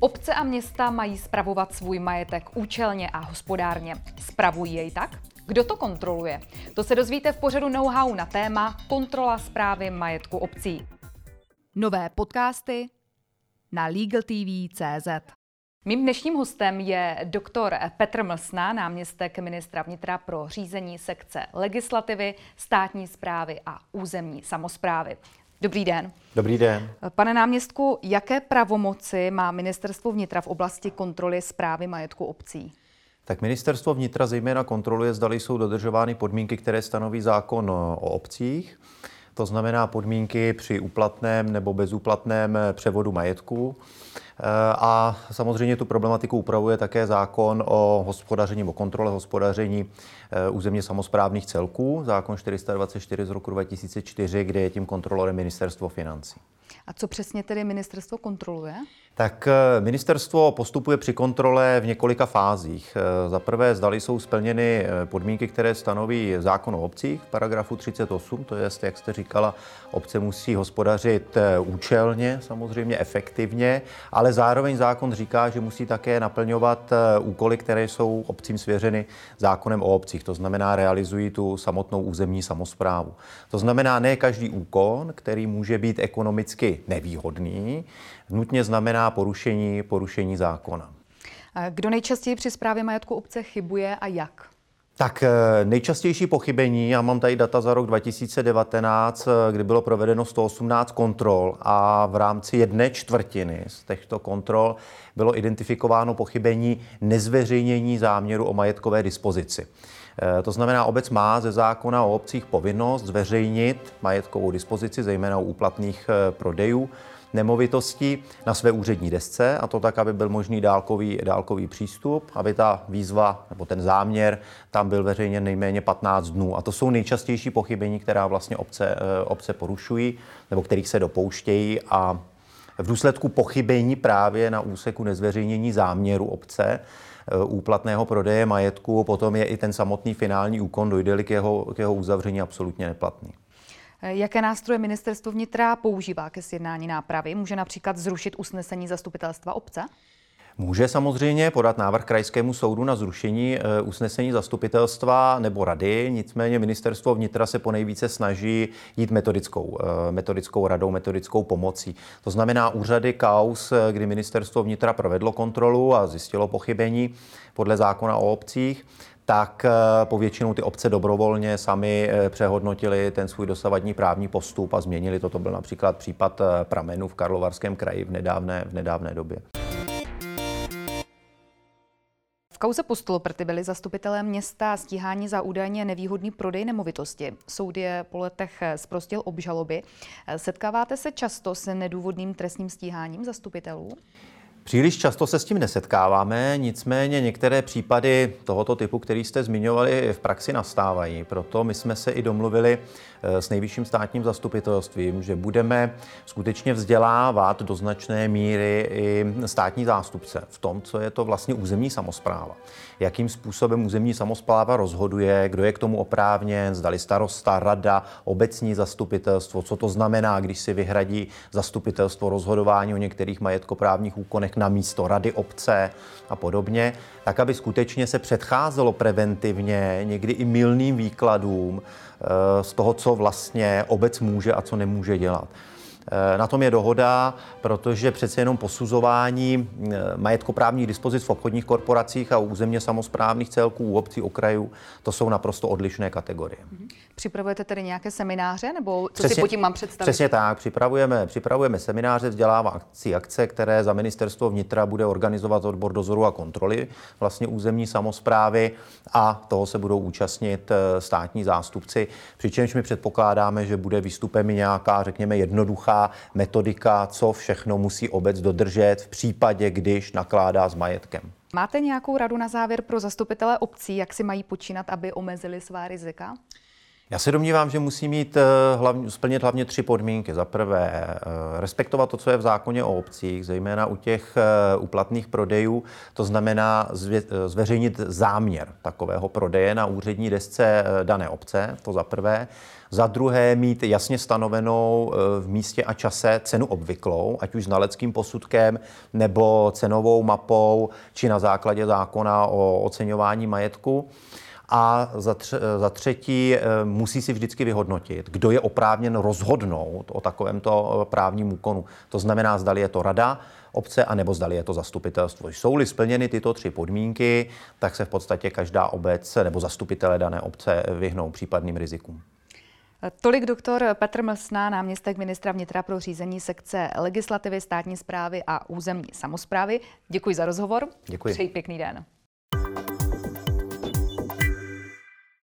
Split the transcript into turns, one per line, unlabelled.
Obce a města mají spravovat svůj majetek účelně a hospodárně. Spravují jej tak? Kdo to kontroluje? To se dozvíte v pořadu know-how na téma kontrola zprávy majetku obcí. Nové podcasty na LegalTV.cz Mým dnešním hostem je doktor Petr Mlsna, náměstek ministra vnitra pro řízení sekce legislativy, státní zprávy a územní samozprávy. Dobrý den.
Dobrý den.
Pane náměstku, jaké pravomoci má ministerstvo vnitra v oblasti kontroly zprávy majetku obcí?
Tak ministerstvo vnitra zejména kontroluje, zdali jsou dodržovány podmínky, které stanoví zákon o obcích. To znamená podmínky při úplatném nebo bezúplatném převodu majetku. Eh, a samozřejmě tu problematiku upravuje také zákon o hospodaření, o kontrole hospodaření eh, územně samozprávných celků, zákon 424 z roku 2004, kde je tím kontrolorem ministerstvo financí.
A co přesně tedy ministerstvo kontroluje?
Tak eh, ministerstvo postupuje při kontrole v několika fázích. Eh, za prvé, zdali jsou splněny eh, podmínky, které stanoví zákon o obcích, paragrafu 38, to je, jak jste říkala, obce musí hospodařit účelně, samozřejmě efektivně, ale zároveň zákon říká, že musí také naplňovat úkoly, které jsou obcím svěřeny zákonem o obcích. To znamená, realizují tu samotnou územní samozprávu. To znamená, ne každý úkon, který může být ekonomicky nevýhodný, nutně znamená porušení, porušení zákona.
Kdo nejčastěji při správě majetku obce chybuje a jak?
Tak eh, nejčastější pochybení, já mám tady data za rok 2019, eh, kdy bylo provedeno 118 kontrol a v rámci jedné čtvrtiny z těchto kontrol bylo identifikováno pochybení nezveřejnění záměru o majetkové dispozici. Eh, to znamená, obec má ze zákona o obcích povinnost zveřejnit majetkovou dispozici, zejména u úplatných prodejů nemovitosti na své úřední desce a to tak, aby byl možný dálkový, dálkový přístup, aby ta výzva nebo ten záměr tam byl veřejně nejméně 15 dnů. A to jsou nejčastější pochybení, která vlastně obce, eh, obce porušují nebo kterých se dopouštějí a v důsledku pochybení právě na úseku nezveřejnění záměru obce eh, úplatného prodeje majetku, potom je i ten samotný finální úkon, dojde k jeho, k jeho uzavření absolutně neplatný.
Jaké nástroje ministerstvo vnitra používá ke sjednání nápravy? Může například zrušit usnesení zastupitelstva obce?
Může samozřejmě podat návrh krajskému soudu na zrušení eh, usnesení zastupitelstva nebo rady, nicméně ministerstvo vnitra se po nejvíce snaží jít metodickou, eh, metodickou radou, metodickou pomocí. To znamená úřady kaus, eh, kdy ministerstvo vnitra provedlo kontrolu a zjistilo pochybení podle zákona o obcích, tak povětšinou ty obce dobrovolně sami eh, přehodnotili ten svůj dosavadní právní postup a změnili to. To byl například případ pramenu v Karlovarském kraji v nedávné, v nedávné době.
Kauze Postoloprty byli zastupitelé města stíhání za údajně nevýhodný prodej nemovitosti. Soud je po letech zprostil obžaloby. Setkáváte se často s nedůvodným trestním stíháním zastupitelů?
Příliš často se s tím nesetkáváme, nicméně některé případy tohoto typu, který jste zmiňovali, v praxi nastávají. Proto my jsme se i domluvili eh, s nejvyšším státním zastupitelstvím, že budeme skutečně vzdělávat do značné míry i státní zástupce v tom, co je to vlastně územní samozpráva. Jakým způsobem územní samozpráva rozhoduje, kdo je k tomu oprávněn, zdali starosta, rada, obecní zastupitelstvo, co to znamená, když si vyhradí zastupitelstvo rozhodování o některých majetkoprávních úkonech na místo rady obce a podobně, tak aby skutečně se předcházelo preventivně někdy i milným výkladům eh, z toho, co vlastně obec může a co nemůže dělat. Eh, na tom je dohoda, protože přece jenom posuzování eh, majetkoprávních dispozic v obchodních korporacích a územně samozprávných celků, obcí, okrajů, to jsou naprosto odlišné kategorie.
Připravujete tedy nějaké semináře, nebo co přesně, si po tím mám představit?
Přesně tak, připravujeme, připravujeme semináře, vzdělávací akce, které za ministerstvo vnitra bude organizovat odbor dozoru a kontroly vlastně územní samozprávy a toho se budou účastnit eh, státní zástupci, přičemž my předpokládáme, že bude výstupem i nějaká, řekněme, jednoduchá metodika, co všechno musí obec dodržet v případě, když nakládá s majetkem.
Máte nějakou radu na závěr pro zastupitele obcí, jak si mají počínat, aby omezili svá rizika?
Já se domnívám, že musí mít eh, hlavně, splnit hlavně tři podmínky. Za prvé, eh, respektovat to, co je v zákoně o obcích, zejména u těch úplatných prodejů, to znamená zveřejnit záměr takového prodeje na úřední desce dané obce, to za prvé. Za druhé, mít jasně stanovenou v místě a čase cenu obvyklou, ať už znaleckým posudkem nebo cenovou mapou, či na základě zákona o oceňování majetku. A za, tř- za třetí eh, musí si vždycky vyhodnotit, kdo je oprávněn rozhodnout o takovémto eh, právním úkonu. To znamená, zdali je to rada obce, anebo zdali je to zastupitelstvo. Jsou-li splněny tyto tři podmínky, tak se v podstatě každá obec nebo zastupitele dané obce vyhnou případným rizikům.
Tolik doktor Petr Mlsná, náměstek ministra vnitra pro řízení sekce legislativy, státní zprávy a územní samozprávy. Děkuji za rozhovor.
Děkuji.
Přeji pěkný den.